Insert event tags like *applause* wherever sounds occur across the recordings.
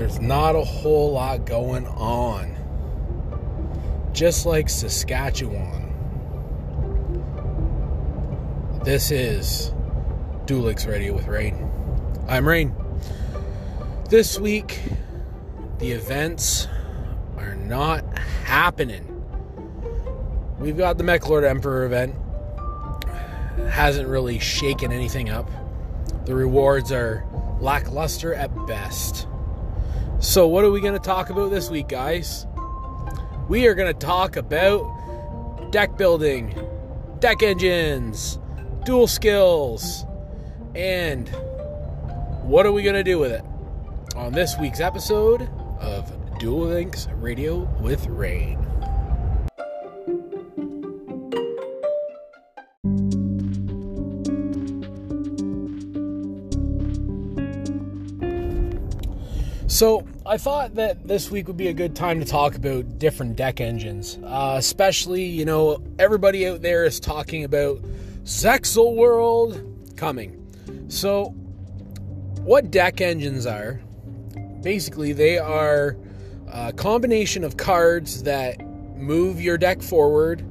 there's not a whole lot going on. Just like Saskatchewan. This is Links Radio with Rain. I'm Rain. This week, the events are not happening. We've got the Meklord Emperor event. Hasn't really shaken anything up. The rewards are lackluster at best. So, what are we going to talk about this week, guys? We are going to talk about deck building, deck engines, dual skills, and what are we going to do with it on this week's episode of Duel Links Radio with Rain. So, I thought that this week would be a good time to talk about different deck engines. Uh, especially, you know, everybody out there is talking about Zexal World coming. So, what deck engines are basically, they are a combination of cards that move your deck forward,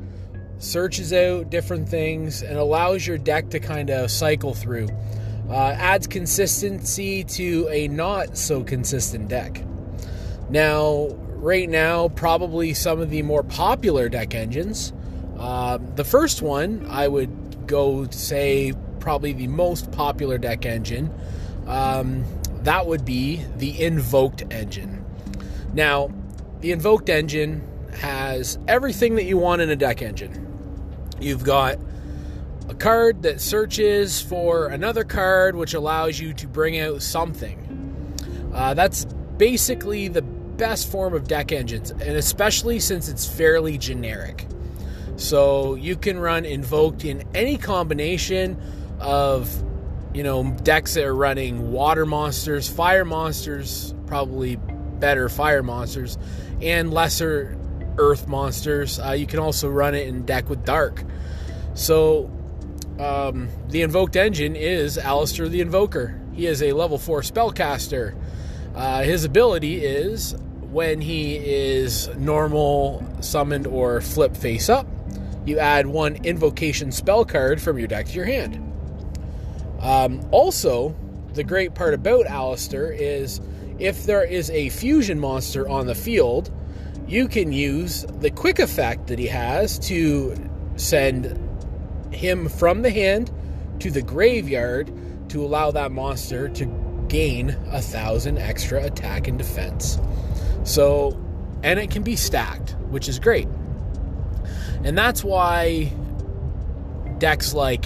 searches out different things, and allows your deck to kind of cycle through uh, adds consistency to a not so consistent deck. Now, right now, probably some of the more popular deck engines. Uh, the first one, I would go say, probably the most popular deck engine. Um, that would be the Invoked engine. Now, the Invoked engine has everything that you want in a deck engine. You've got a card that searches for another card, which allows you to bring out something. Uh, that's basically the best form of deck engines, and especially since it's fairly generic. So you can run invoked in any combination of, you know, decks that are running water monsters, fire monsters, probably better fire monsters, and lesser earth monsters. Uh, you can also run it in deck with dark. So um, the invoked engine is Aleister the Invoker. He is a level 4 spellcaster. Uh, his ability is when he is normal, summoned, or flip face up, you add one invocation spell card from your deck to your hand. Um, also, the great part about Aleister is if there is a fusion monster on the field, you can use the quick effect that he has to send him from the hand to the graveyard to allow that monster to gain a thousand extra attack and defense. So, and it can be stacked, which is great. And that's why decks like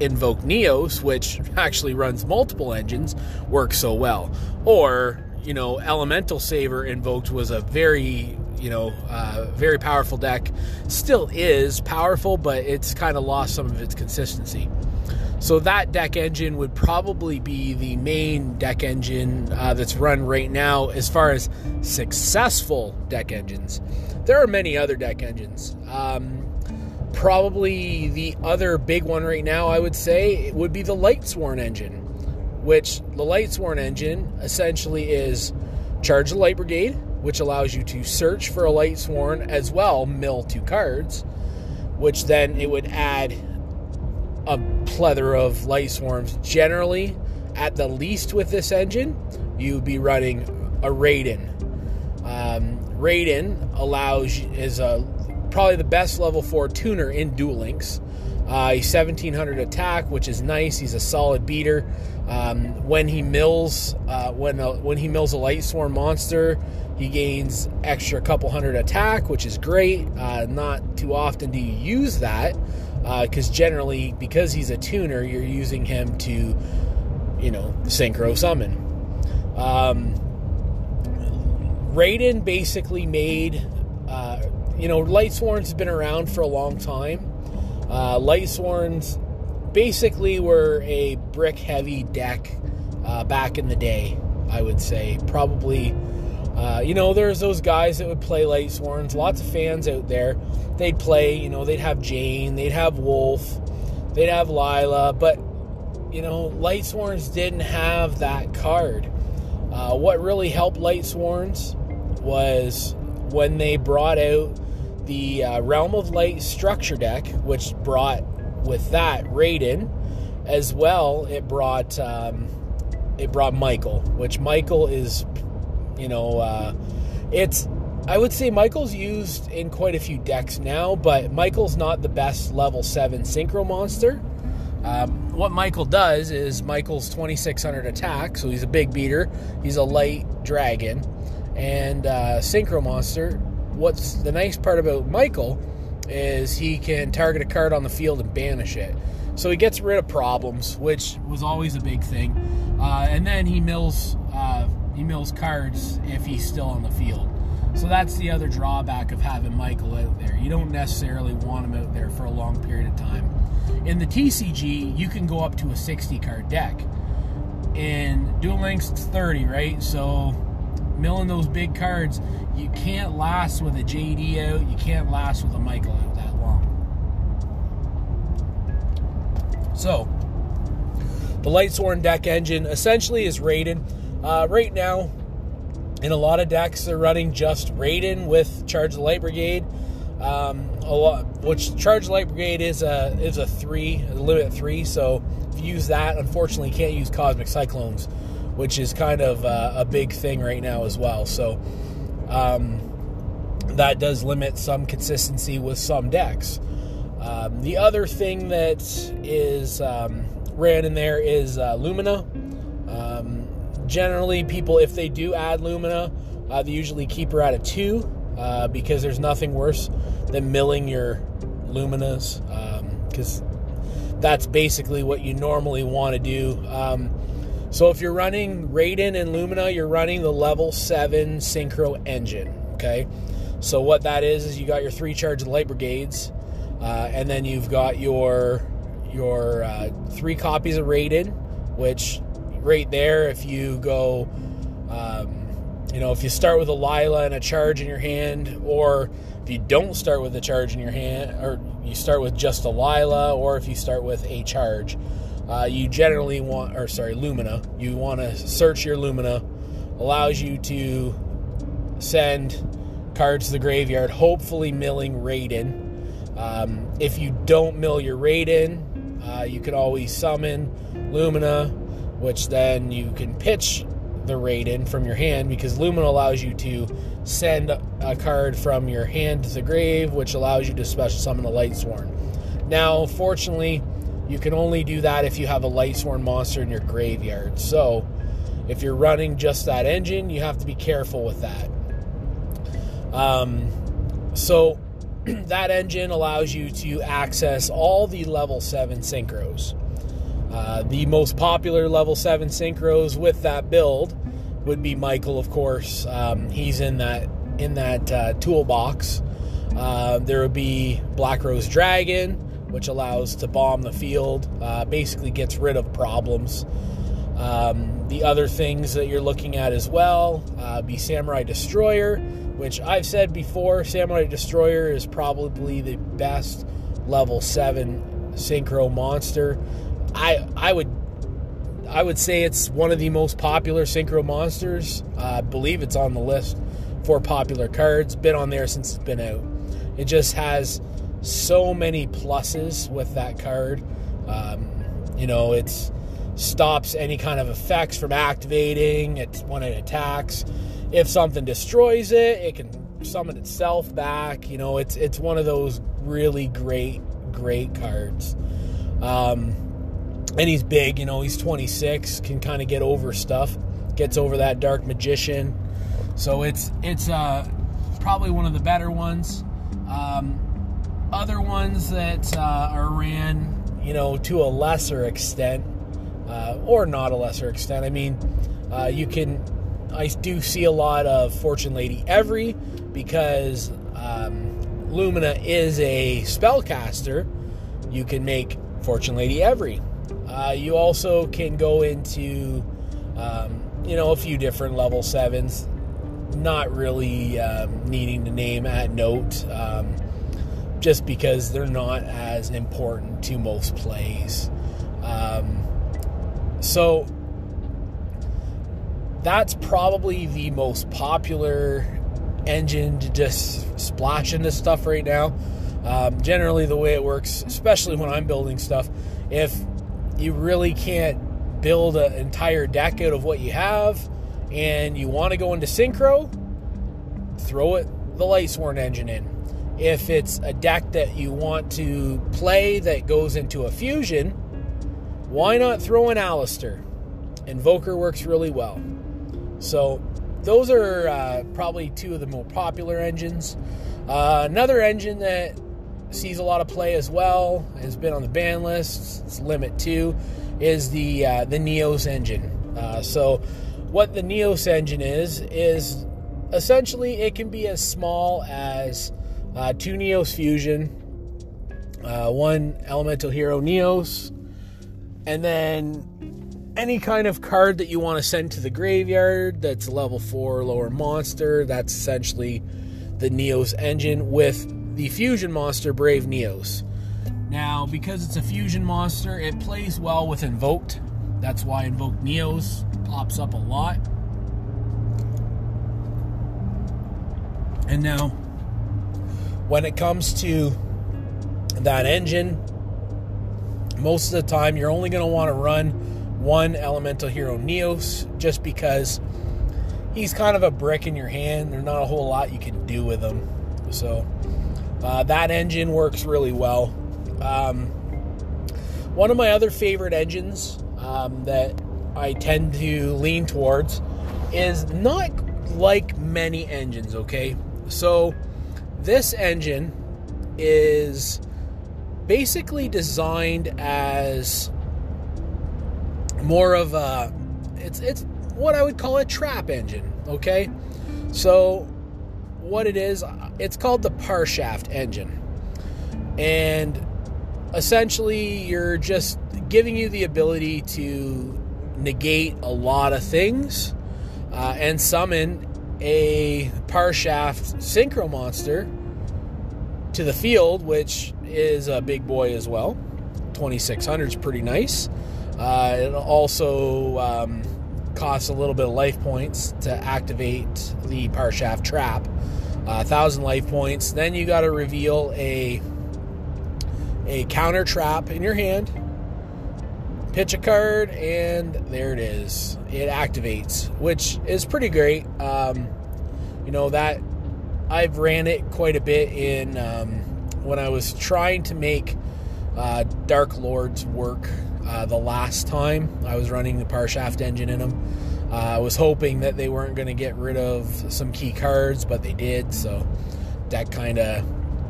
Invoke Neos, which actually runs multiple engines, work so well. Or, you know, Elemental Saber Invoked was a very you know, uh, very powerful deck. Still is powerful, but it's kind of lost some of its consistency. So that deck engine would probably be the main deck engine uh, that's run right now as far as successful deck engines. There are many other deck engines. Um, probably the other big one right now, I would say, would be the Lightsworn engine, which the Lightsworn engine essentially is charge the Light Brigade, which allows you to search for a Lightsworn as well, mill two cards, which then it would add a plethora of Lightsworns. Generally, at the least with this engine, you would be running a Raiden. Um, Raiden allows is a probably the best level four tuner in Duel Links. Uh, 1700 attack, which is nice. He's a solid beater. Um, when he mills, uh, when a, when he mills a Lightsworn monster, he gains extra couple hundred attack, which is great. Uh, not too often do you use that because uh, generally, because he's a tuner, you're using him to, you know, synchro summon. Um, Raiden basically made, uh, you know, Lightsworns has been around for a long time. Uh, Lightsworns basically were a brick heavy deck uh, back in the day, I would say. Probably uh, you know, there's those guys that would play Lightsworns. Lots of fans out there. They'd play, you know, they'd have Jain, they'd have Wulf, they'd have Lyla, but, you know, Lightsworns didn't have that card. Uh, what really helped Lightsworns was when they brought out the uh, Realm of Light structure deck, which brought with that Raiden, as well. It brought um, it brought Michael, which Michael is, you know, uh, it's. I would say Michael's used in quite a few decks now, but Michael's not the best level seven synchro monster. Um, what Michael does is Michael's 2600 attack, so he's a big beater. He's a light dragon, and uh, synchro monster. What's the nice part about Michael is he can target a card on the field and banish it. So he gets rid of problems, which was always a big thing. Uh, and then he mills uh, he mills cards if he's still on the field. So that's the other drawback of having Michael out there. You don't necessarily want him out there for a long period of time. In the TCG, you can go up to a 60 card deck. In Duel Links, it's 30, right? So milling those big cards, you can't last with a JD out. You can't last with a Michael out that long. So, the Lightsworn deck engine essentially is Raiden. Uh, right now, in a lot of decks, they're running just Raiden with Charge the Light Brigade. Um, a lot, which Charge Light Brigade is a is a three, a limit three. So if you use that, unfortunately, you can't use Cosmic Cyclones, which is kind of uh, a big thing right now as well. So um, that does limit some consistency with some decks. Um, the other thing that is um, ran in there is uh, Lumina. Generally, people, if they do add Lumina, uh, they usually keep her at a two uh, because there's nothing worse than milling your Luminas because um, that's basically what you normally want to do. Um, so if you're running Raiden and Lumina, you're running the level 7 Synchro engine, okay? So what that is is you got your three charge light brigades, uh, and then you've got your your uh, three copies of Raiden, which right there, if you go, um, you know, if you start with a Lyla and a charge in your hand, or if you don't start with a charge in your hand, or you start with just a Lyla, or if you start with a charge, uh, you generally want, or sorry, Lumina, you want to search your Lumina, allows you to send cards to the graveyard, hopefully milling Raiden. Um, if you don't mill your Raiden, uh, you can always summon Lumina, which then you can pitch the Raiden from your hand because Lumina allows you to send a card from your hand to the grave, which allows you to special summon a Lightsworn. Now, fortunately, you can only do that if you have a Lightsworn monster in your graveyard. So, if you're running just that engine, you have to be careful with that. Um, so *clears throat* that engine allows you to access all the level 7 synchros. Uh, the most popular level 7 synchros with that build would be Michael, of course. Um, he's in that in that uh, toolbox. Uh, there would be Black Rose Dragon, which allows to bomb the field, uh, basically gets rid of problems. Um, the other things that you're looking at as well uh, be Samurai Destroyer, which I've said before, Samurai Destroyer is probably the best level seven synchro monster. I I would I would say it's one of the most popular synchro monsters. Uh, I believe it's on the list for popular cards. Been on there since it's been out. It just has so many pluses with that card. Um, you know, it stops any kind of effects from activating it when it attacks. If something destroys it, it can summon itself back. You know, it's it's one of those really great great cards. Um, and he's big. You know, he's 26, can kind of get over stuff, gets over that dark magician. So it's it's uh, probably one of the better ones. Um, other ones that uh, are ran, you know, to a lesser extent uh, or not a lesser extent. I mean, uh, you can. I do see a lot of Fortune Lady Every because um, Lumina is a spellcaster. You can make Fortune Lady Every. Uh, you also can go into, um, you know, a few different level sevens. Not really um, needing to name at note, um, just because they're not as important to most plays. Um, so that's probably the most popular engine to just splash into stuff right now. Um, generally, the way it works, especially when I'm building stuff, if you really can't build an entire deck out of what you have and you want to go into synchro, throw it the Lightsworn engine in. If it's a deck that you want to play that goes into a fusion, why not throw in Aleister? Invoker works really well. So those are uh, probably two of the more popular engines. Uh, another engine that sees a lot of play as well has been on the ban list. It's Limit Two, is the uh, the Neos engine. Uh, so what the Neos engine is is essentially it can be as small as uh, two Neos fusion, uh, one Elemental Hero Neos, and then any kind of card that you want to send to the graveyard that's a level 4 lower monster. That's essentially the Neos engine with the fusion monster Brave Neos. Now, because it's a fusion monster, it plays well with Invoked. That's why Invoked Neos pops up a lot. And now, when it comes to that engine, most of the time you're only going to want to run one elemental hero Neos just because he's kind of a brick in your hand. There's not a whole lot you can do with him. So uh, that engine works really well. Um, one of my other favorite engines um, that I tend to lean towards is not like many engines, okay? So this engine is basically designed as more of a it's it's what I would call a trap engine, okay? So what it is, it's called the Parshath engine. And essentially you're just giving you the ability to negate a lot of things uh, and summon a Parshath synchro monster to the field, which is a big boy as well. 2600 is pretty nice. Uh, it also um, costs a little bit of life points to activate the Parshath trap. A uh, thousand life points. Then you got to reveal a a counter trap in your hand. Pitch a card, and there it is. It activates, which is pretty great. Um, you know that I've ran it quite a bit in um, when I was trying to make uh, Dark Lords work uh, the last time I was running the Parshath engine in them. Uh, I was hoping that they weren't going to get rid of some key cards, but they did, so that kind of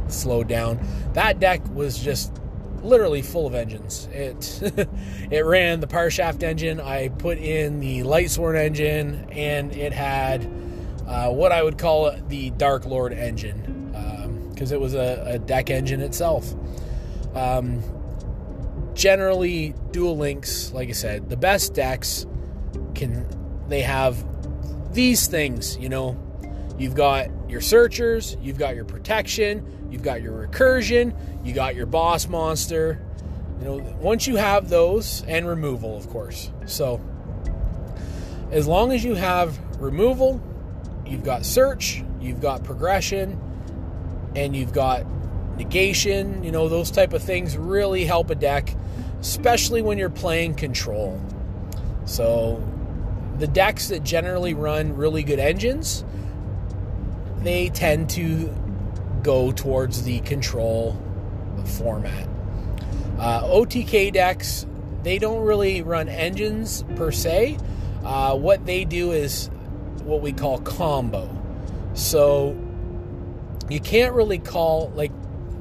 slowed down. That deck was just literally full of engines. It *laughs* it ran the power shaft engine. I put in the Lightsworn engine, and it had uh, what I would call the Dark Lord engine because um, it was a, a, deck engine itself. Um, generally Duel Links like i said the best decks can they have these things you know. You've got your searchers you've got your protection you've got your recursion you got your boss monster. You know once you have those and removal of course. So as long as you have removal you've got search you've got progression and you've got negation, you know, those type of things really help a deck, especially when you're playing control. So, the decks that generally run really good engines, they tend to go towards the control format. Uh, OTK decks, they don't really run engines per se. Uh, what they do is what we call combo. So you can't really call like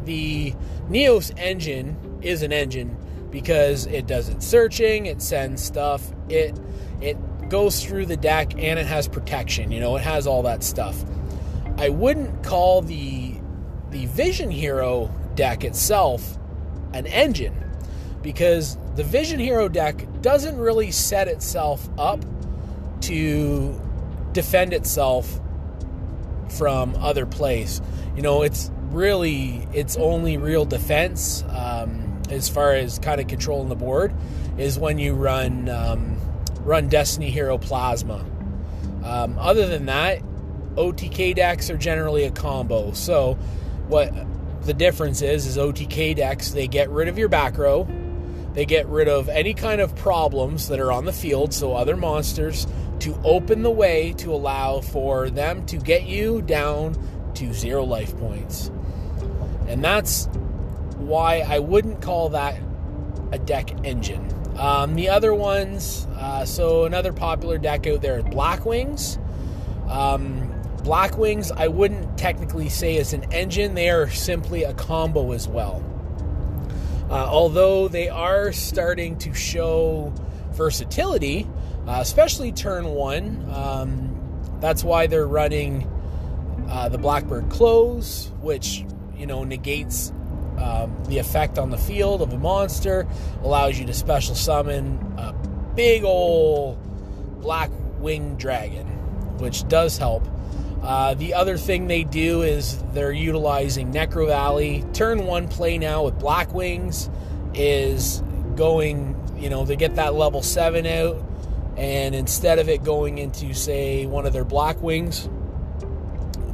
the Neos engine is an engine because it does its searching, it sends stuff, it it goes through the deck and it has protection, you know, it has all that stuff. I wouldn't call the the Vision Hero deck itself an engine because the Vision Hero deck doesn't really set itself up to defend itself from other plays. You know, it's really its only real defense um, as far as kind of controlling the board is when you run um, run Destiny Hero Plasma. Um, other than that, OTK decks are generally a combo. So, what the difference is is OTK decks they get rid of your back row, they get rid of any kind of problems that are on the field, so other monsters to open the way to allow for them to get you down to zero life points. And that's why I wouldn't call that a deck engine. Um, the other ones, uh, so another popular deck out there is Black Wings. Um, Blackwings, I wouldn't technically say is an engine, they are simply a combo as well. Uh, although they are starting to show versatility, uh, especially turn one. Um, that's why they're running uh, the Blackbird Close, which you know negates um, the effect on the field of a monster, allows you to special summon a big old black winged dragon, which does help. Uh, the other thing they do is they're utilizing Necro Valley. Turn one play now with Black Wings is going, you know, they get that level seven out, and instead of it going into, say, one of their Black Wings,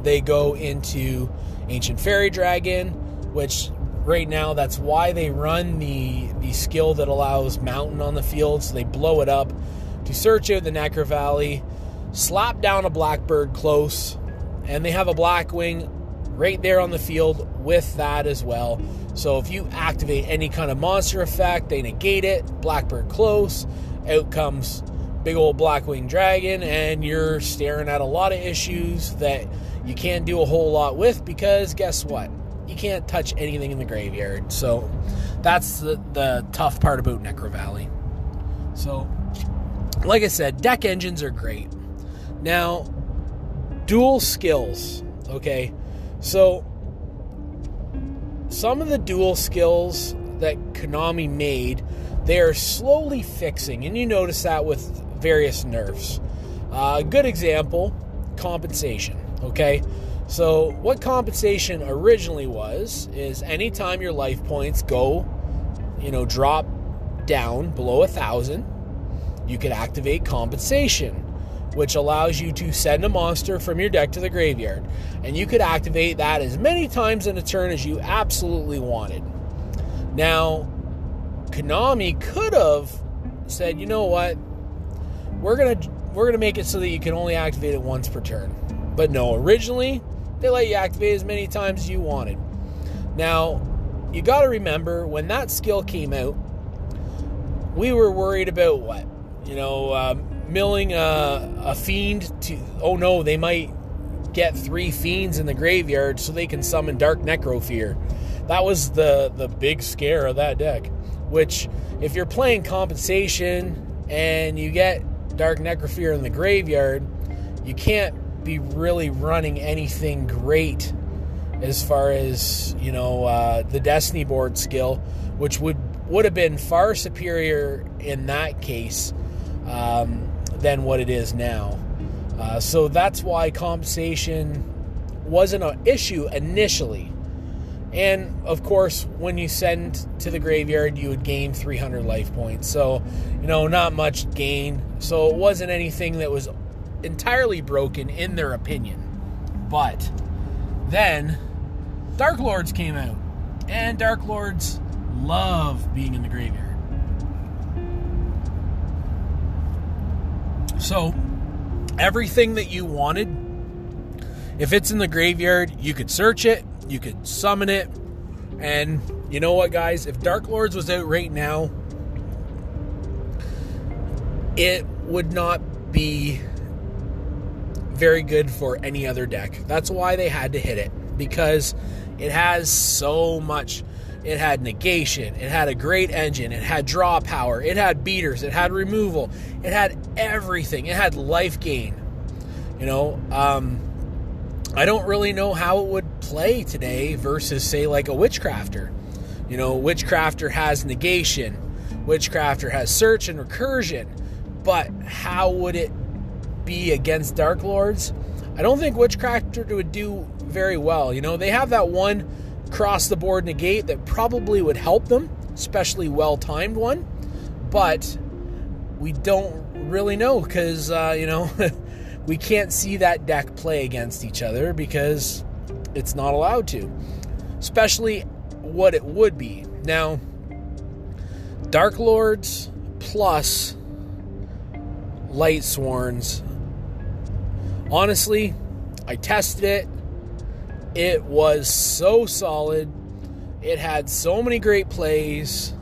they go into Ancient Fairy Dragon, which right now that's why they run the the skill that allows mountain on the field. So they blow it up to search out the Necro Valley slap down a blackbird close and they have a blackwing right there on the field with that as well. So if you activate any kind of monster effect they negate it blackbird close out comes big old blackwing dragon and you're staring at a lot of issues that you can't do a whole lot with because guess what you can't touch anything in the graveyard. So that's the, the tough part about Necro Valley. So, like I said, deck engines are great. Now, dual skills. Okay, so some of the dual skills that Konami made, they are slowly fixing, and you notice that with various nerfs. Uh, a good example compensation. Okay, so, what compensation originally was is anytime your life points go, you know, drop down below a thousand, you could activate compensation, which allows you to send a monster from your deck to the graveyard. And you could activate that as many times in a turn as you absolutely wanted. Now, Konami could have said, you know what, we're gonna we're gonna make it so that you can only activate it once per turn. But no, originally they let you activate as many times as you wanted. Now, you got to remember when that skill came out, we were worried about what? You know, um, milling a, a fiend to. Oh no, they might get three fiends in the graveyard so they can summon Dark Necrofear. That was the the big scare of that deck. Which, if you're playing compensation and you get Dark Necrofear in the graveyard, you can't be really running anything great as far as you know uh, the Destiny board skill, which would would have been far superior in that case um, than what it is now. Uh, so that's why compensation wasn't an issue initially. And of course, when you send to the graveyard, you would gain 300 life points. So, you know, not much gain. So it wasn't anything that was entirely broken in their opinion. But then Dark Lords came out, and Dark Lords love being in the graveyard. So, everything that you wanted, if it's in the graveyard, you could search it, you could summon it, and you know what, guys? If Dark Lords was out right now, it would not be very good for any other deck. That's why they had to hit it because it has so much. It had negation, it had a great engine, it had draw power, it had beaters, it had removal, it had everything. It had life gain. You know, um, I don't really know how it would play today versus, say, like a Witchcrafter. You know, Witchcrafter has negation, Witchcrafter has search and recursion, but how would it be against Dark Lords, I don't think Witchcrafter would do very well. You know, they have that one cross the board negate that probably would help them, especially well timed one, but we don't really know because, uh, you know, *laughs* we can't see that deck play against each other because it's not allowed to, especially what it would be. Now, Dark Lords plus Lightsworns. Honestly, I tested it. It was so solid. It had so many great plays.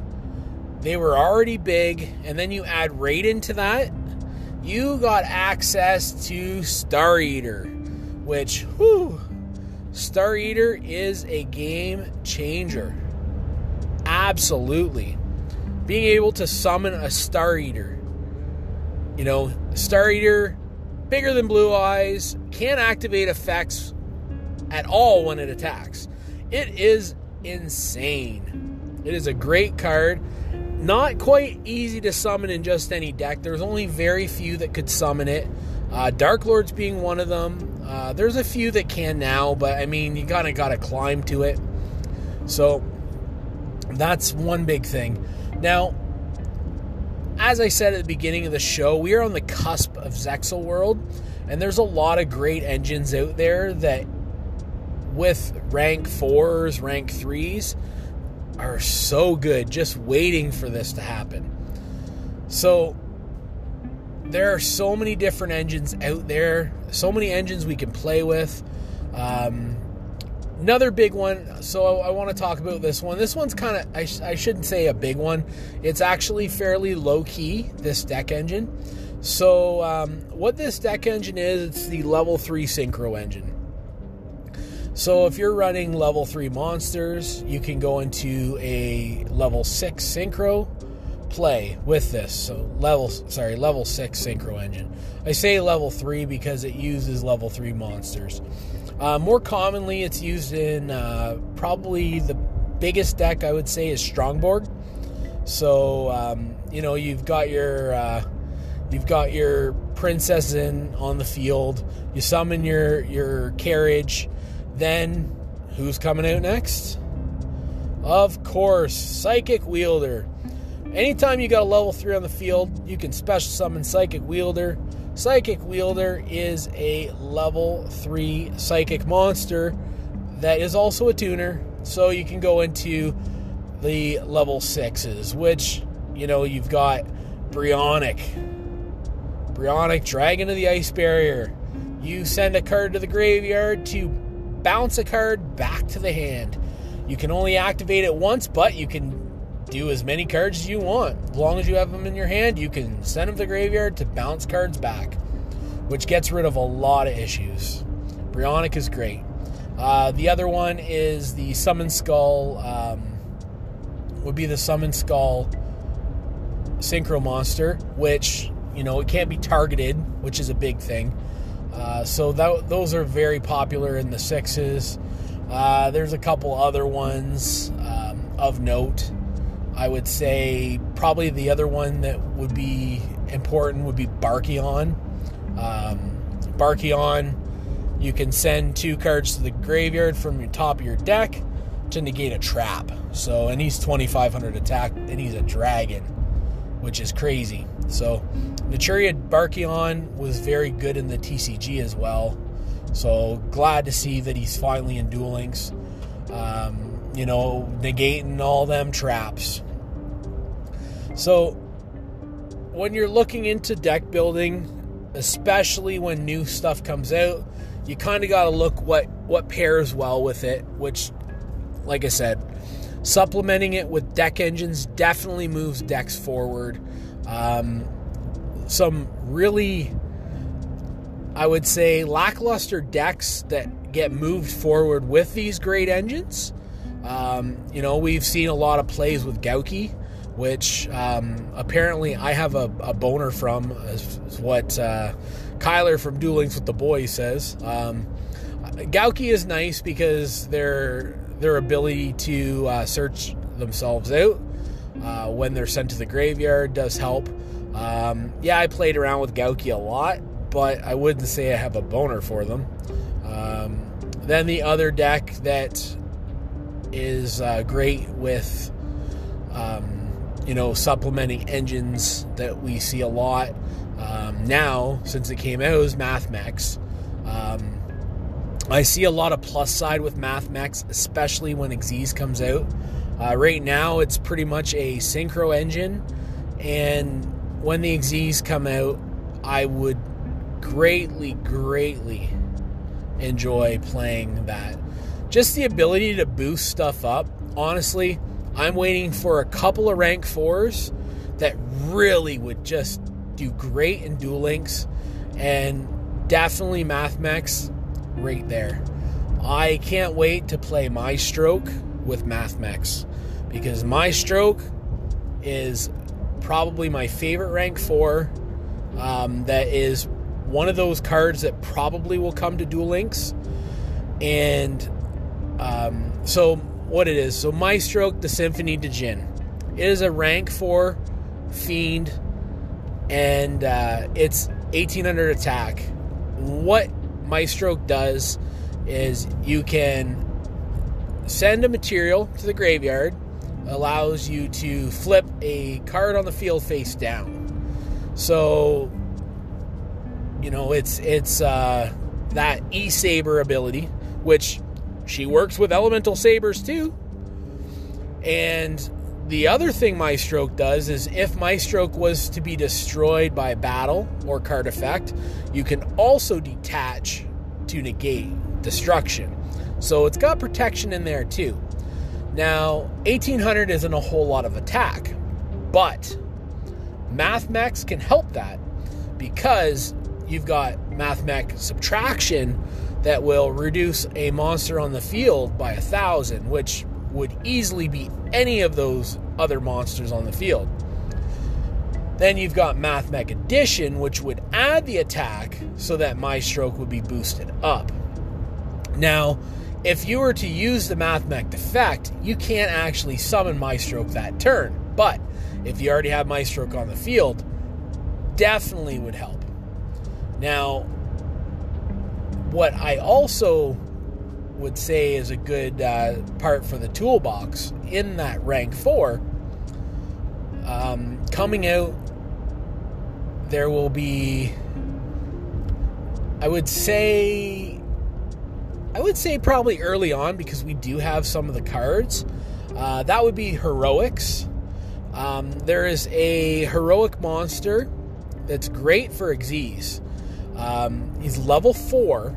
They were already big, and then you add Raid into that, you got access to Star Eater, which, whew, Star Eater is a game changer. Absolutely. Being able to summon a Star Eater. You know, Star Eater, bigger than Blue Eyes, can't activate effects at all when it attacks. It is insane. It is a great card. Not quite easy to summon in just any deck. There's only very few that could summon it. Uh, Dark Lords being one of them. Uh, there's a few that can now, but I mean, you kind of got to climb to it. So that's one big thing. Now, as I said at the beginning of the show, we are on the cusp of Zexal World, and there's a lot of great engines out there that, with rank fours, rank threes, are so good, just waiting for this to happen. So, there are so many different engines out there, so many engines we can play with. Um, another big one, so I, want to talk about this one. This one's kind of, I, sh- I shouldn't say a big one, it's actually fairly low key, this deck engine. So, um, what this deck engine is, it's the level 3 synchro engine. So if you're running level 3 monsters, you can go into a level 6 synchro play with this. So level sorry, level 6 synchro engine. I say level 3 because it uses level 3 monsters. Uh, more commonly it's used in uh, probably the biggest deck I would say is Strongborg. So um, you know, you've got your uh, you've got your princess in on the field. You summon your your carriage then, who's coming out next? Of course, Psychic Wielder. Anytime you got a level 3 on the field, you can special summon Psychic Wielder. Psychic Wielder is a level 3 psychic monster that is also a tuner, so you can go into the level 6s, which, you know, you've got Brionac. Brionac, Dragon of the Ice Barrier. You send a card to the graveyard to bounce a card back to the hand. You can only activate it once, but you can do as many cards as you want. As long as you have them in your hand, you can send them to the graveyard to bounce cards back, which gets rid of a lot of issues. Brionac is great. Uh, the other one is the Summon Skull, um, would be the Summon Skull Synchro Monster, which, you know, it can't be targeted, which is a big thing. Uh, so that, those are very popular in the sixes. Uh, there's a couple other ones um, of note. I would say probably the other one that would be important would be Barkion. Um, Barkion, you can send two cards to the graveyard from your top of your deck to negate a trap. So, and he's 2500 attack, and he's a dragon, which is crazy. So, Naturia Barkion was very good in the TCG as well. So glad to see that he's finally in Duel Links. Um, you know, negating all them traps. So when you're looking into deck building, especially when new stuff comes out, you kind of got to look what what pairs well with it. Which, like I said, supplementing it with deck engines definitely moves decks forward. Um, some really, I would say, lackluster decks that get moved forward with these great engines. Um, you know, we've seen a lot of plays with Gouki, which um, apparently I have a, a, boner from, is, what uh, Kyler from Duel Links with the Boys says. Um, Gouki is nice because their their ability to uh, search themselves out uh, when they're sent to the graveyard does help. Um, yeah, I played around with Gouki a lot, but I wouldn't say I have a boner for them. Um, then the other deck that is uh, great with um, you know, supplementing engines that we see a lot um, now since it came out is MathMechs. Um, I see a lot of plus side with MathMechs, especially when Xyz comes out. Uh, right now, it's pretty much a synchro engine, and when the Xyz come out, I would greatly, greatly enjoy playing that. Just the ability to boost stuff up. Honestly, I'm waiting for a couple of rank fours that really would just do great in Duel Links, and definitely MathMechs right there. I can't wait to play Maestroke with MathMex because Maestroke is probably my favorite rank four. Um, that is one of those cards that probably will come to Duel Links. And um, so, what it is so, Maestroke, the Symphony Djinn. It is a rank four fiend, and uh, it's 1800 attack. What Maestroke does is you can send a material to the graveyard, allows you to flip a card on the field face down. So, you know, it's it's uh, that E Saber ability, which she works with elemental sabers too. And the other thing Maestroke does is if Maestroke was to be destroyed by battle or card effect, you can also detach to negate destruction. So it's got protection in there too. Now, 1800 isn't a whole lot of attack, but MathMechs can help that because you've got MathMech subtraction that will reduce a monster on the field by a thousand, which would easily be any of those other monsters on the field. Then you've got MathMech Addition, which would add the attack so that Maestroke would be boosted up. Now, if you were to use the MathMech effect, you can't actually summon Maestroke that turn. But if you already have Maestroke on the field, definitely would help. Now, what I also would say is a good uh, part for the toolbox in that rank four. Um, coming out, there will be, I would say, I would say probably early on because we do have some of the cards. Uh, that would be heroics. Um, there is a heroic monster that's great for Xyz. Um, he's level four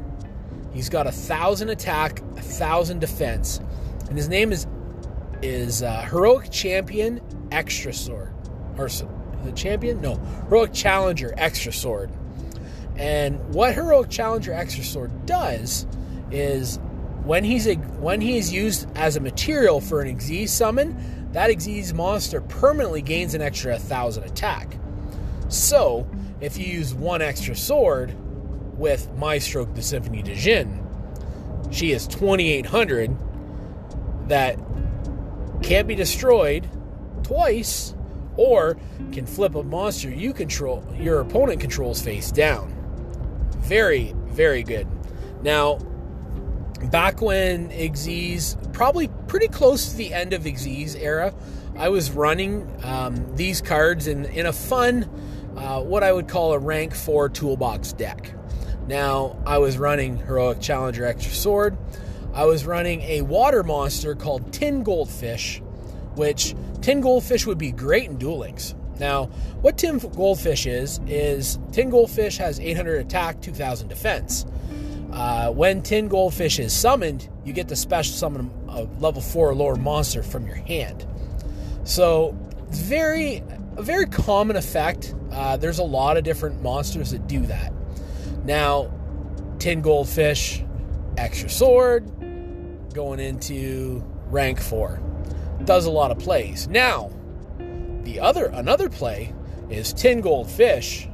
He's got a thousand attack, a thousand defense, and his name is is uh, heroic champion extra sword, or the champion? No, heroic challenger extra sword. And what heroic challenger extra sword does is when he's a, when he is used as a material for an Xyz summon, that Xyz monster permanently gains an extra 1000 attack. So, if you use one extra sword, with Maestroke the Symphony Djinn. She is 2800 that can't be destroyed twice or can flip a monster you control your opponent controls face down. Very, very good. Now, back when Xyz, probably pretty close to the end of Xyz era, I was running um, these cards in, in a fun, uh, what I would call a rank 4 toolbox deck. Now, I was running Heroic Challenger Extra Sword. I was running a water monster called Tin Goldfish, which Tin Goldfish would be great in Duel Links. Now, what Tin Goldfish is, is Tin Goldfish has 800 attack, 2000 defense. Uh, when Tin Goldfish is summoned, you get to special summon a level 4 or lower monster from your hand. So, very, a very common effect. Uh, there's a lot of different monsters that do that. Now, Tin Goldfish, extra sword, going into rank 4. Does a lot of plays. Now, the other another play is Tin Goldfish,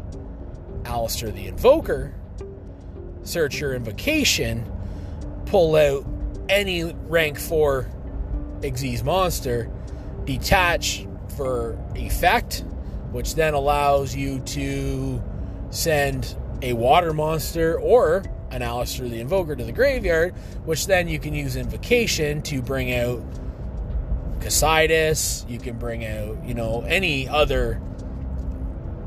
Aleister the Invoker, search your invocation, pull out any rank 4 Xyz monster, detach for effect, which then allows you to send a water monster or an Aleister the Invoker to the graveyard, which then you can use Invocation to bring out Cocytus, you can bring out, you know, any other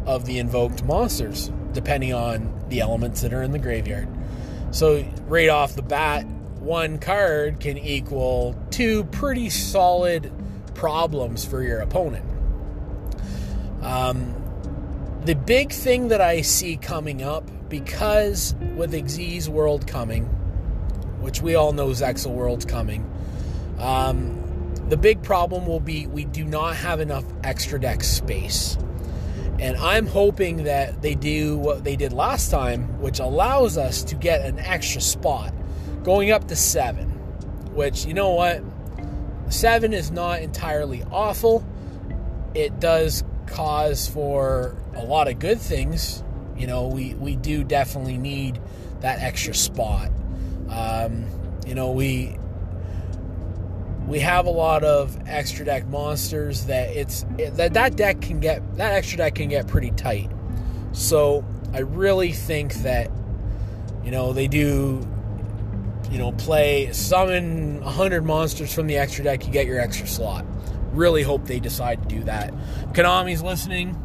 of the invoked monsters, depending on the elements that are in the graveyard. So, right off the bat, one card can equal two pretty solid problems for your opponent. Um, the big thing that I see coming up, because with Xyz World coming, which we all know Zexal World's coming, um, the big problem will be we do not have enough extra deck space. And I'm hoping that they do what they did last time, which allows us to get an extra spot going up to seven. Which, you know what? Seven is not entirely awful. It does cause for a lot of good things. You know, we, we do definitely need that extra spot. Um, you know, we we have a lot of extra deck monsters that it's that that deck can get that extra deck can get pretty tight. So I really think that you know they do you know play summon 100 monsters from the extra deck you get your extra slot. Really hope they decide to do that. Konami's listening,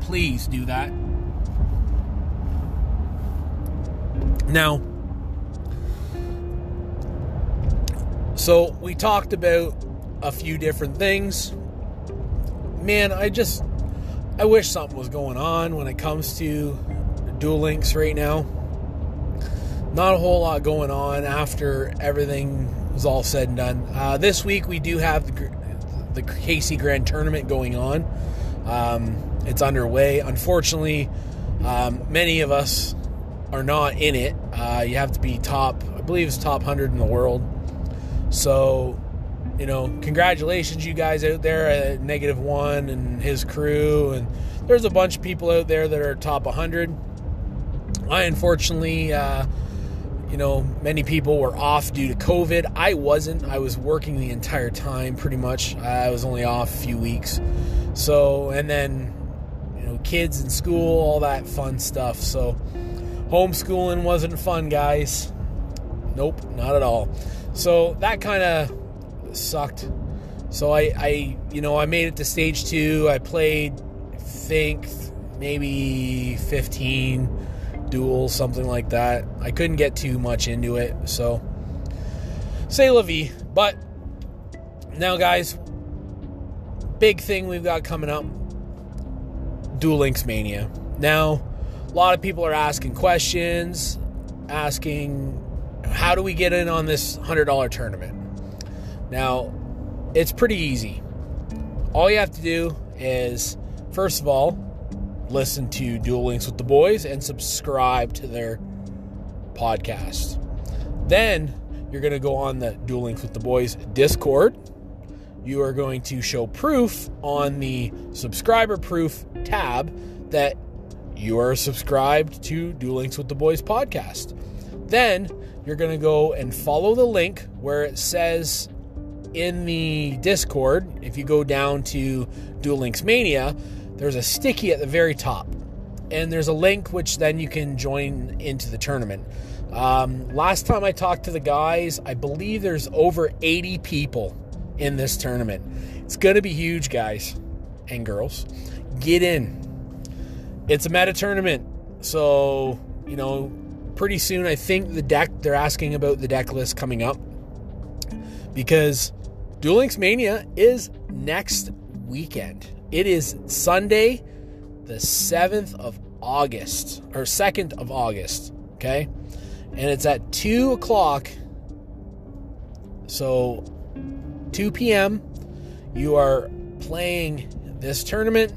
please do that. Now So we talked about a few different things. Man, I just I wish something was going on when it comes to Duel Links right now. Not a whole lot going on after everything was all said and done. Uh, this week we do have the, the KC Grand Tournament going on. Um, it's underway. Unfortunately, um, many of us are not in it. Uh, you have to be top, I believe it's top 100 in the world so, you know, congratulations, you guys out there at Negative One and his crew. And there's a bunch of people out there that are top 100. I unfortunately, uh, you know, many people were off due to COVID. I wasn't. I was working the entire time pretty much. I was only off a few weeks. So, and then, you know, kids in school, all that fun stuff. So, homeschooling wasn't fun, guys. Nope, not at all. So that kind of sucked. So I, I, you know, I made it to stage two. I played, I think, maybe 15 duels, something like that. I couldn't get too much into it. So, say la vie. But now, guys, big thing we've got coming up Duel Links Mania. Now, a lot of people are asking questions, asking how do we get in on this $100 tournament? Now, it's pretty easy. All you have to do is, first of all, listen to Duel Links with the Boys and subscribe to their podcast. Then you're going to go on the Duel Links with the Boys Discord. You are going to show proof on the subscriber proof tab that you are subscribed to Duel Links with the Boys podcast. Then you're going to go and follow the link where it says in the Discord, if you go down to Duel Links Mania, there's a sticky at the very top. And there's a link which then you can join into the tournament. Um, last time I talked to the guys, I believe there's over 80 people in this tournament. It's going to be huge, guys and girls. Get in. It's a meta tournament. So, you know, pretty soon. I think the deck, they're asking about the deck list coming up because Duel Links Mania is next weekend. It is Sunday, the 7th of August, or 2nd of August, okay? And it's at 2 o'clock. So, 2 p.m., you are playing this tournament.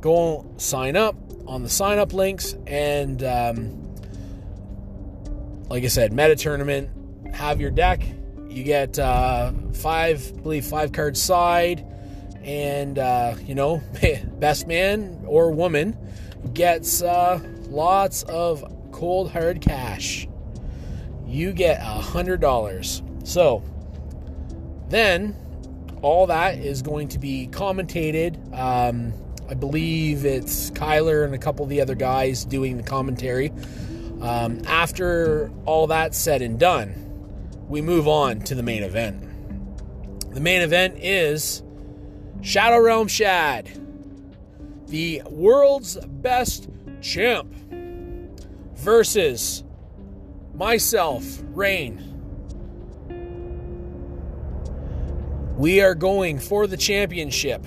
Go sign up on the sign up links and um, like I said, meta tournament. Have your deck. You get uh, five, I believe, five cards side, and uh, you know, *laughs* best man or woman gets uh, lots of cold hard cash. You get a hundred dollars. So then, all that is going to be commentated. Um, I believe it's Kyler and a couple of the other guys doing the commentary. Um, after all that's said and done, we move on to the main event. The main event is Shadow Realm Shad, the world's best champ, versus myself, Rain. We are going for the championship.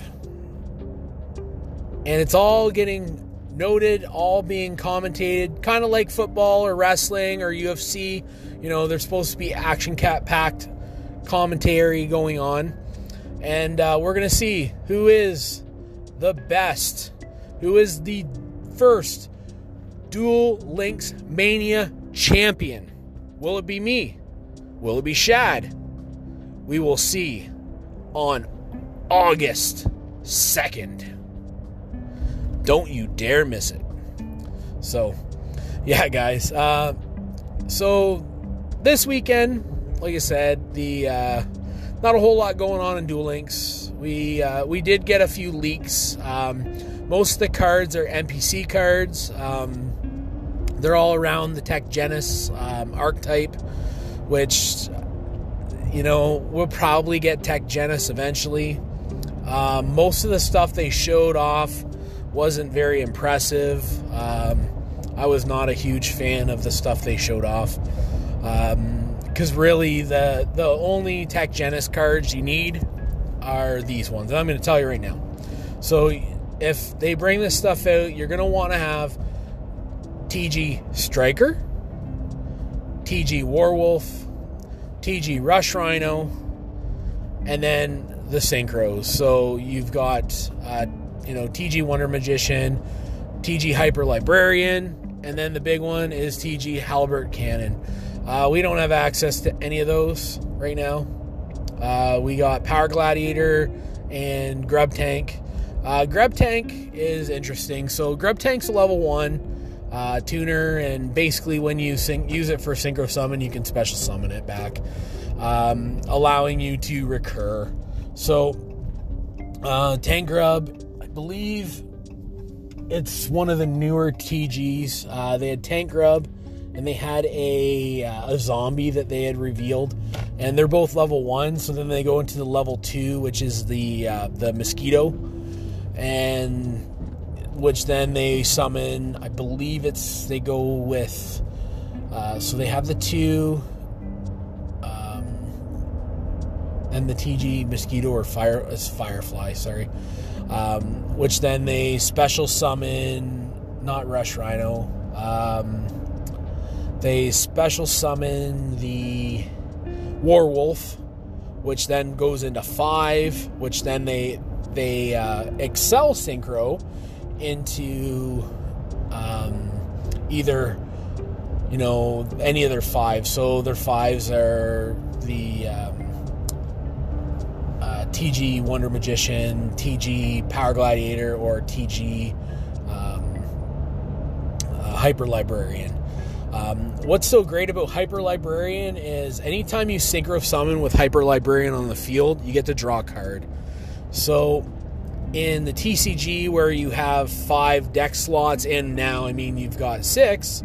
And it's all getting noted, all being commentated, kind of like football or wrestling or UFC. You know, there's supposed to be action cat packed commentary going on. And uh, we're going to see who is the best, who is the first Duel Links Mania champion. Will it be me? Will it be Shad? We will see on August 2nd. Don't you dare miss it. So, yeah, guys. Uh, so, this weekend, like I said, the uh, not a whole lot going on in Duel Links. We uh, we did get a few leaks. Um, most of the cards are NPC cards. Um, they're all around the Tech Genus um, archetype, which you know we'll probably get Tech Genus eventually. Um, most of the stuff they showed off wasn't very impressive. Um, I was not a huge fan of the stuff they showed off. Because really, the the only Tech Genus cards you need are these ones. And I'm going to tell you right now. So if they bring this stuff out, you're going to want to have TG Striker, TG Warwolf, TG Rush Rhino, and then the synchros. So you've got, uh, you know, TG Wonder Magician, TG Hyper Librarian, and then the big one is TG Halberd Cannon. Uh, we don't have access to any of those right now. Uh, we got Power Gladiator and Grub Tank. Uh, Grub Tank is interesting. So Grub Tank's a level one uh, tuner, and basically when you syn- use it for synchro summon, you can special summon it back, um, allowing you to recur. So, uh, Tank Grub, I believe it's one of the newer TGs. Uh, they had Tank Grub, and they had a, uh, a zombie that they had revealed, and they're both level one. So then they go into the level two, which is the uh, the mosquito, and which then they summon. I believe it's they go with. Uh, so they have the two, um, and the TG mosquito or fire as firefly. Sorry, um, which then they special summon. Not rush rhino. Um, they special summon the Warwolf, which then goes into five, which then they they uh, excel synchro into um, either you know any of their five. So their fives are the um, uh, TG Wonder Magician, TG Power Gladiator, or TG um, uh, Hyper Librarian. What's so great about Hyper Librarian is anytime you synchro summon with Hyper Librarian on the field, you get to draw a card. So in the TCG where you have five deck slots, and now, I mean, you've got six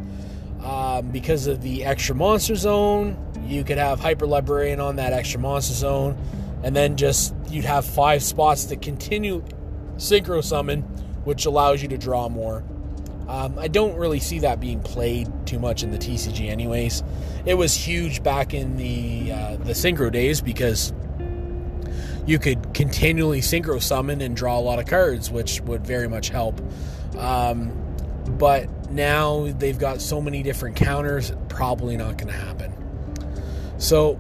um, because of the extra monster zone. You could have Hyper Librarian on that extra monster zone, and then just you'd have five spots to continue Synchro Summon, which allows you to draw more. Um, I don't really see that being played too much in the TCG, anyways. It was huge back in the uh, the Synchro days because you could continually synchro summon and draw a lot of cards, which would very much help. Um, but now they've got so many different counters, probably not going to happen. So,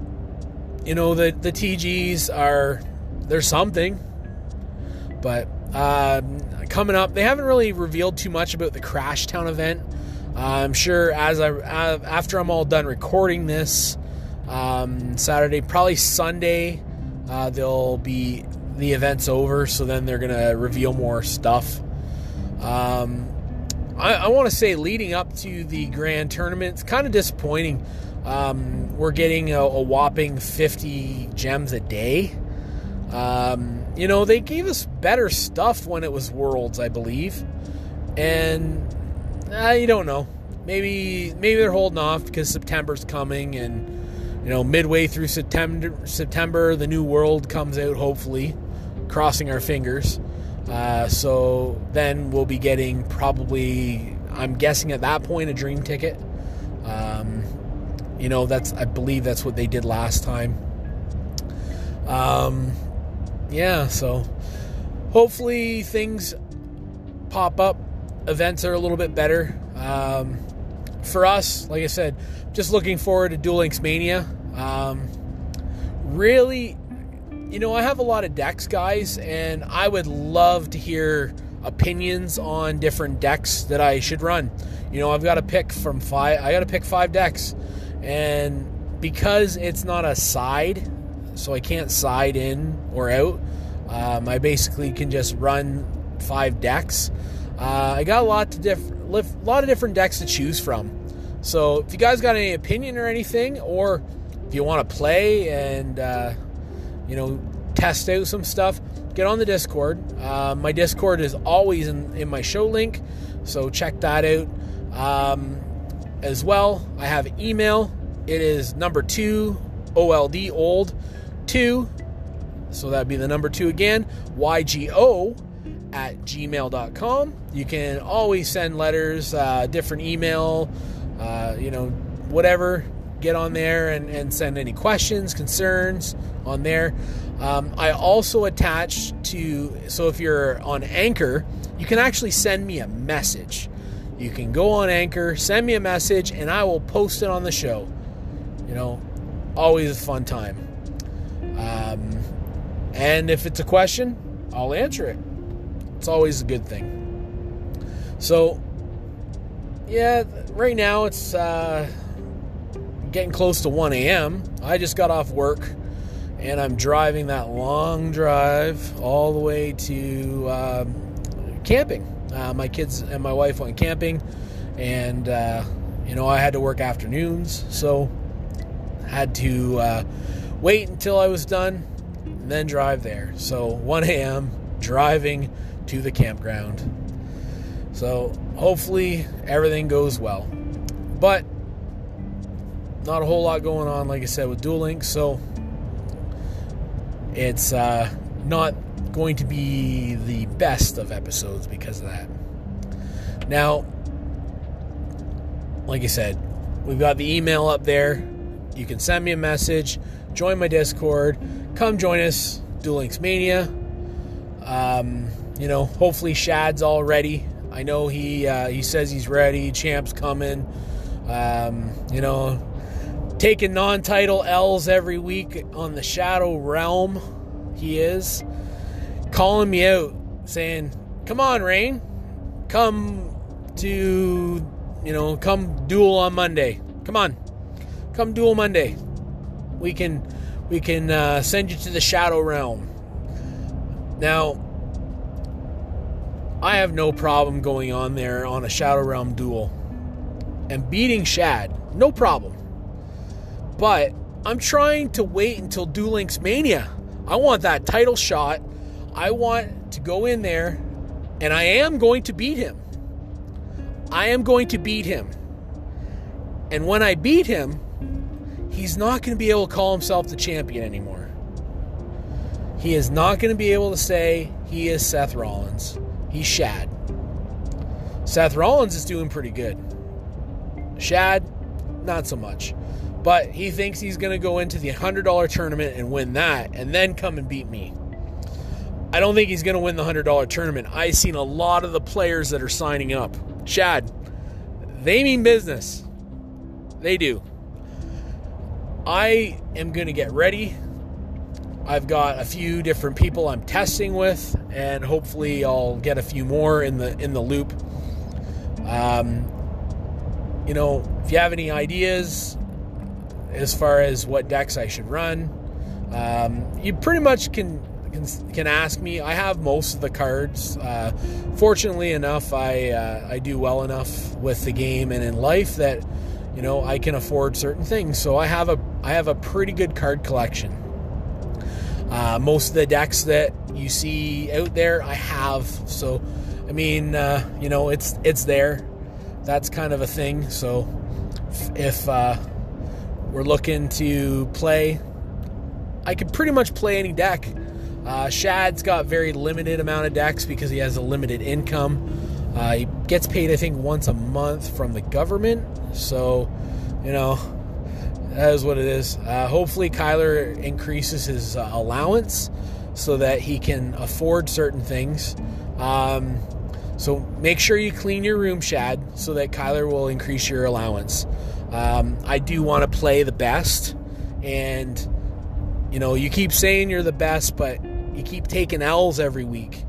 you know, the the TGs are there's something, but um, coming up, they haven't really revealed too much about the Crash Town event. Uh, I'm sure as I after I'm all done recording this um, Saturday, probably Sunday uh, they'll be the event's over, so then they're gonna reveal more stuff. Um, I, I want to say leading up to the grand tournament, it's kind of disappointing. Um, we're getting a, a, whopping 50 gems a day. Um, you know, they gave us better stuff when it was Worlds, I believe, and uh, you don't know. Maybe maybe they're holding off because September's coming and you know, midway through September, September, the new world comes out. Hopefully, crossing our fingers. Uh, so then we'll be getting probably, I'm guessing at that point, a dream ticket. Um, you know, that's I believe that's what they did last time. Um, yeah, so hopefully things pop up. Events are a little bit better. Um, for us, like I said, just looking forward to Duel Links Mania. Um, really, you know, I have a lot of decks, guys, and I would love to hear opinions on different decks that I should run. You know, I've got to pick from five. I got to pick five decks, and because it's not a side, so I can't side in or out. Um, I basically can just run five decks. Uh, I got a lot to diff- lot of different decks to choose from. So if you guys got any opinion or anything, or if you want to play and uh, you know test out some stuff, get on the Discord. Uh, my Discord is always in, in my show link, so check that out. Um, as well, I have email. It is number two old old two, so that'd be the number two again. YGO at gmail.com. You can always send letters, uh, different email, uh, you know, whatever. Get on there and, and send any questions, concerns on there. Um, I also attach to, so if you're on Anchor, you can actually send me a message. You can go on Anchor, send me a message, and I will post it on the show. You know, always a fun time. Um, and if it's a question, I'll answer it. It's always a good thing. So, yeah, right now it's uh, getting close to 1 a.m. I just got off work and I'm driving that long drive all the way to um, camping. Uh, my kids and my wife went camping, and uh, you know I had to work afternoons, so had to uh, wait until I was done, and then drive there. So 1 a.m. driving to the campground. So hopefully everything goes well. But not a whole lot going on, like I said, with Duel Links, so it's uh, not going to be the best of episodes because of that. Now, like I said, we've got the email up there. You can send me a message, join my Discord, come join us, Duel Links Mania. Um, you know, hopefully Shad's all ready. I know he uh, he says he's ready. Champ's coming. Um, you know, taking non-title L's every week on the Shadow Realm. He is calling me out, saying, "Come on, Rain, come to you know, come duel on Monday. Come on, come duel Monday. We can we can uh, send you to the Shadow Realm." Now, I have no problem going on there on a Shadow Realm duel and beating Shad. No problem. But I'm trying to wait until Duel Links Mania. I want that title shot. I want to go in there and I am going to beat him. I am going to beat him. And when I beat him, he's not going to be able to call himself the champion anymore. He is not going to be able to say he is Seth Rollins. He's Shad. Seth Rollins is doing pretty good. Shad, not so much. But he thinks he's going to go into the $100 tournament and win that and then come and beat me. I don't think he's going to win the $100 tournament. I've seen a lot of the players that are signing up. Shad, they mean business. They do. I am going to get ready I've got a few different people I'm testing with, and hopefully I'll get a few more in the in the loop. Um, you know, if you have any ideas as far as what decks I should run, um, you pretty much can, can, can ask me. I have most of the cards. Uh, fortunately enough, I uh, I do well enough with the game and in life that you know I can afford certain things. So I have a I have a pretty good card collection. Uh, most of the decks that you see out there, I have. So, I mean, uh, you know, it's it's there. That's kind of a thing. So, if uh, we're looking to play. I could pretty much play any deck. Uh, Shad's got very limited amount of decks because he has a limited income. Uh, he gets paid, I think, once a month from the government. So, you know, that is what it is. Uh, hopefully, Kyler increases his uh, allowance so that he can afford certain things. Um, so make sure you clean your room, Shad, so that Kyler will increase your allowance. Um, I do want to play the best, and you know, you keep saying you're the best, but you keep taking L's every week.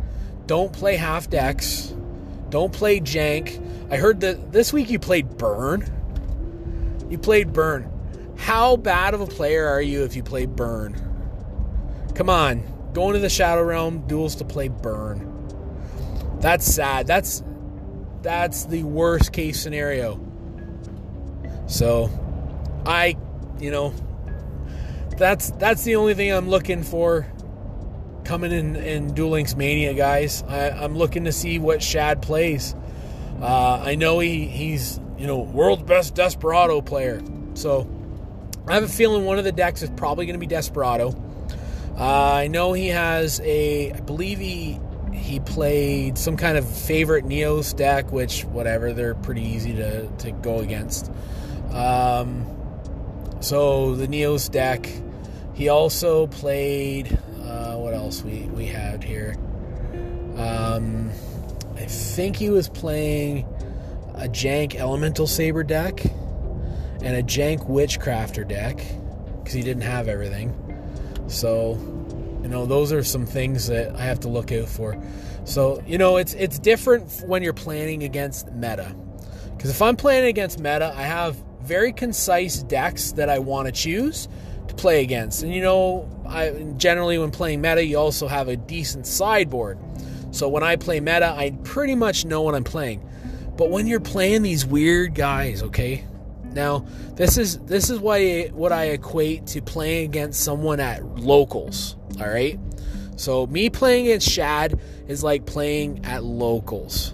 Don't play half decks. Don't play jank. I heard that this week you played burn. You played burn. How bad of a player are you if you play burn? Come on, going to the Shadow Realm duels to play burn. That's sad. That's that's the worst case scenario. So, I, you know, that's that's the only thing I'm looking for coming in in Duel Links Mania, guys. I, am looking to see what Shad plays. Uh, I know he he's you know world's best Desperado player, so I have a feeling one of the decks is probably going to be Desperado. Uh, I know he has a, I believe he he played some kind of favorite Neos deck, which whatever they're pretty easy to to go against. Um, so the Neos deck. He also played what else we we had here. Um, I think he was playing a Jank Elemental Saber deck and a Jank Witchcrafter deck because he didn't have everything. So, you know, those are some things that I have to look out for. So, you know, it's it's different when you're planning against meta. Because if I'm playing against meta, I have very concise decks that I want to choose to play against. And you know, I generally when playing meta, you also have a decent sideboard. So when I play meta, I pretty much know what I'm playing. But when you're playing these weird guys, okay? Now, this is this is why what I equate to playing against someone at locals, all right? So me playing against Shad is like playing at locals.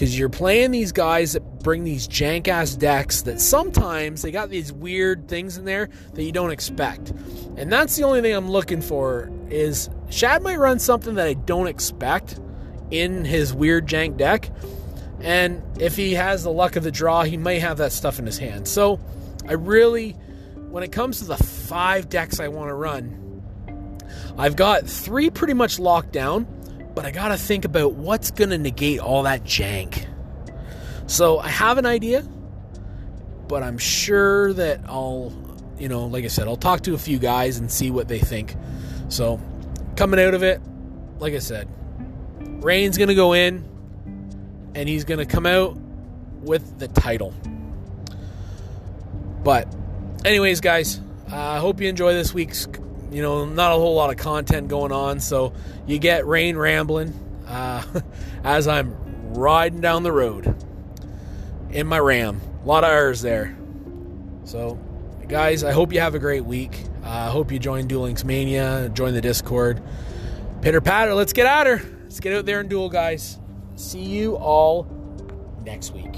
Cuz you're playing these guys that bring these jank ass decks that sometimes they got these weird things in there that you don't expect. And that's the only thing I'm looking for is Shad might run something that I don't expect in his weird jank deck. And if he has the luck of the draw, he may have that stuff in his hand. So I really, when it comes to the five decks I want to run, I've got three pretty much locked down, but I got to think about what's to negate all that jank. So I have an idea, but I'm sure that I'll, you know, like I said, I'll talk to a few guys and see what they think. So coming out of it, like I said, Rain's to go in and he's to come out with the title. But, anyways, guys, I uh, hope you enjoy this week's, you know, not a whole lot of content going on. So you get rain rambling uh, *laughs* as I'm riding down the road in my Ram. A lot of errors there. So, guys, I hope you have a great week. Uh, I uh, hope you join Duel Links Mania, join the Discord. Pitter patter, let's get at her. Let's get out there and duel, guys. See you all next week.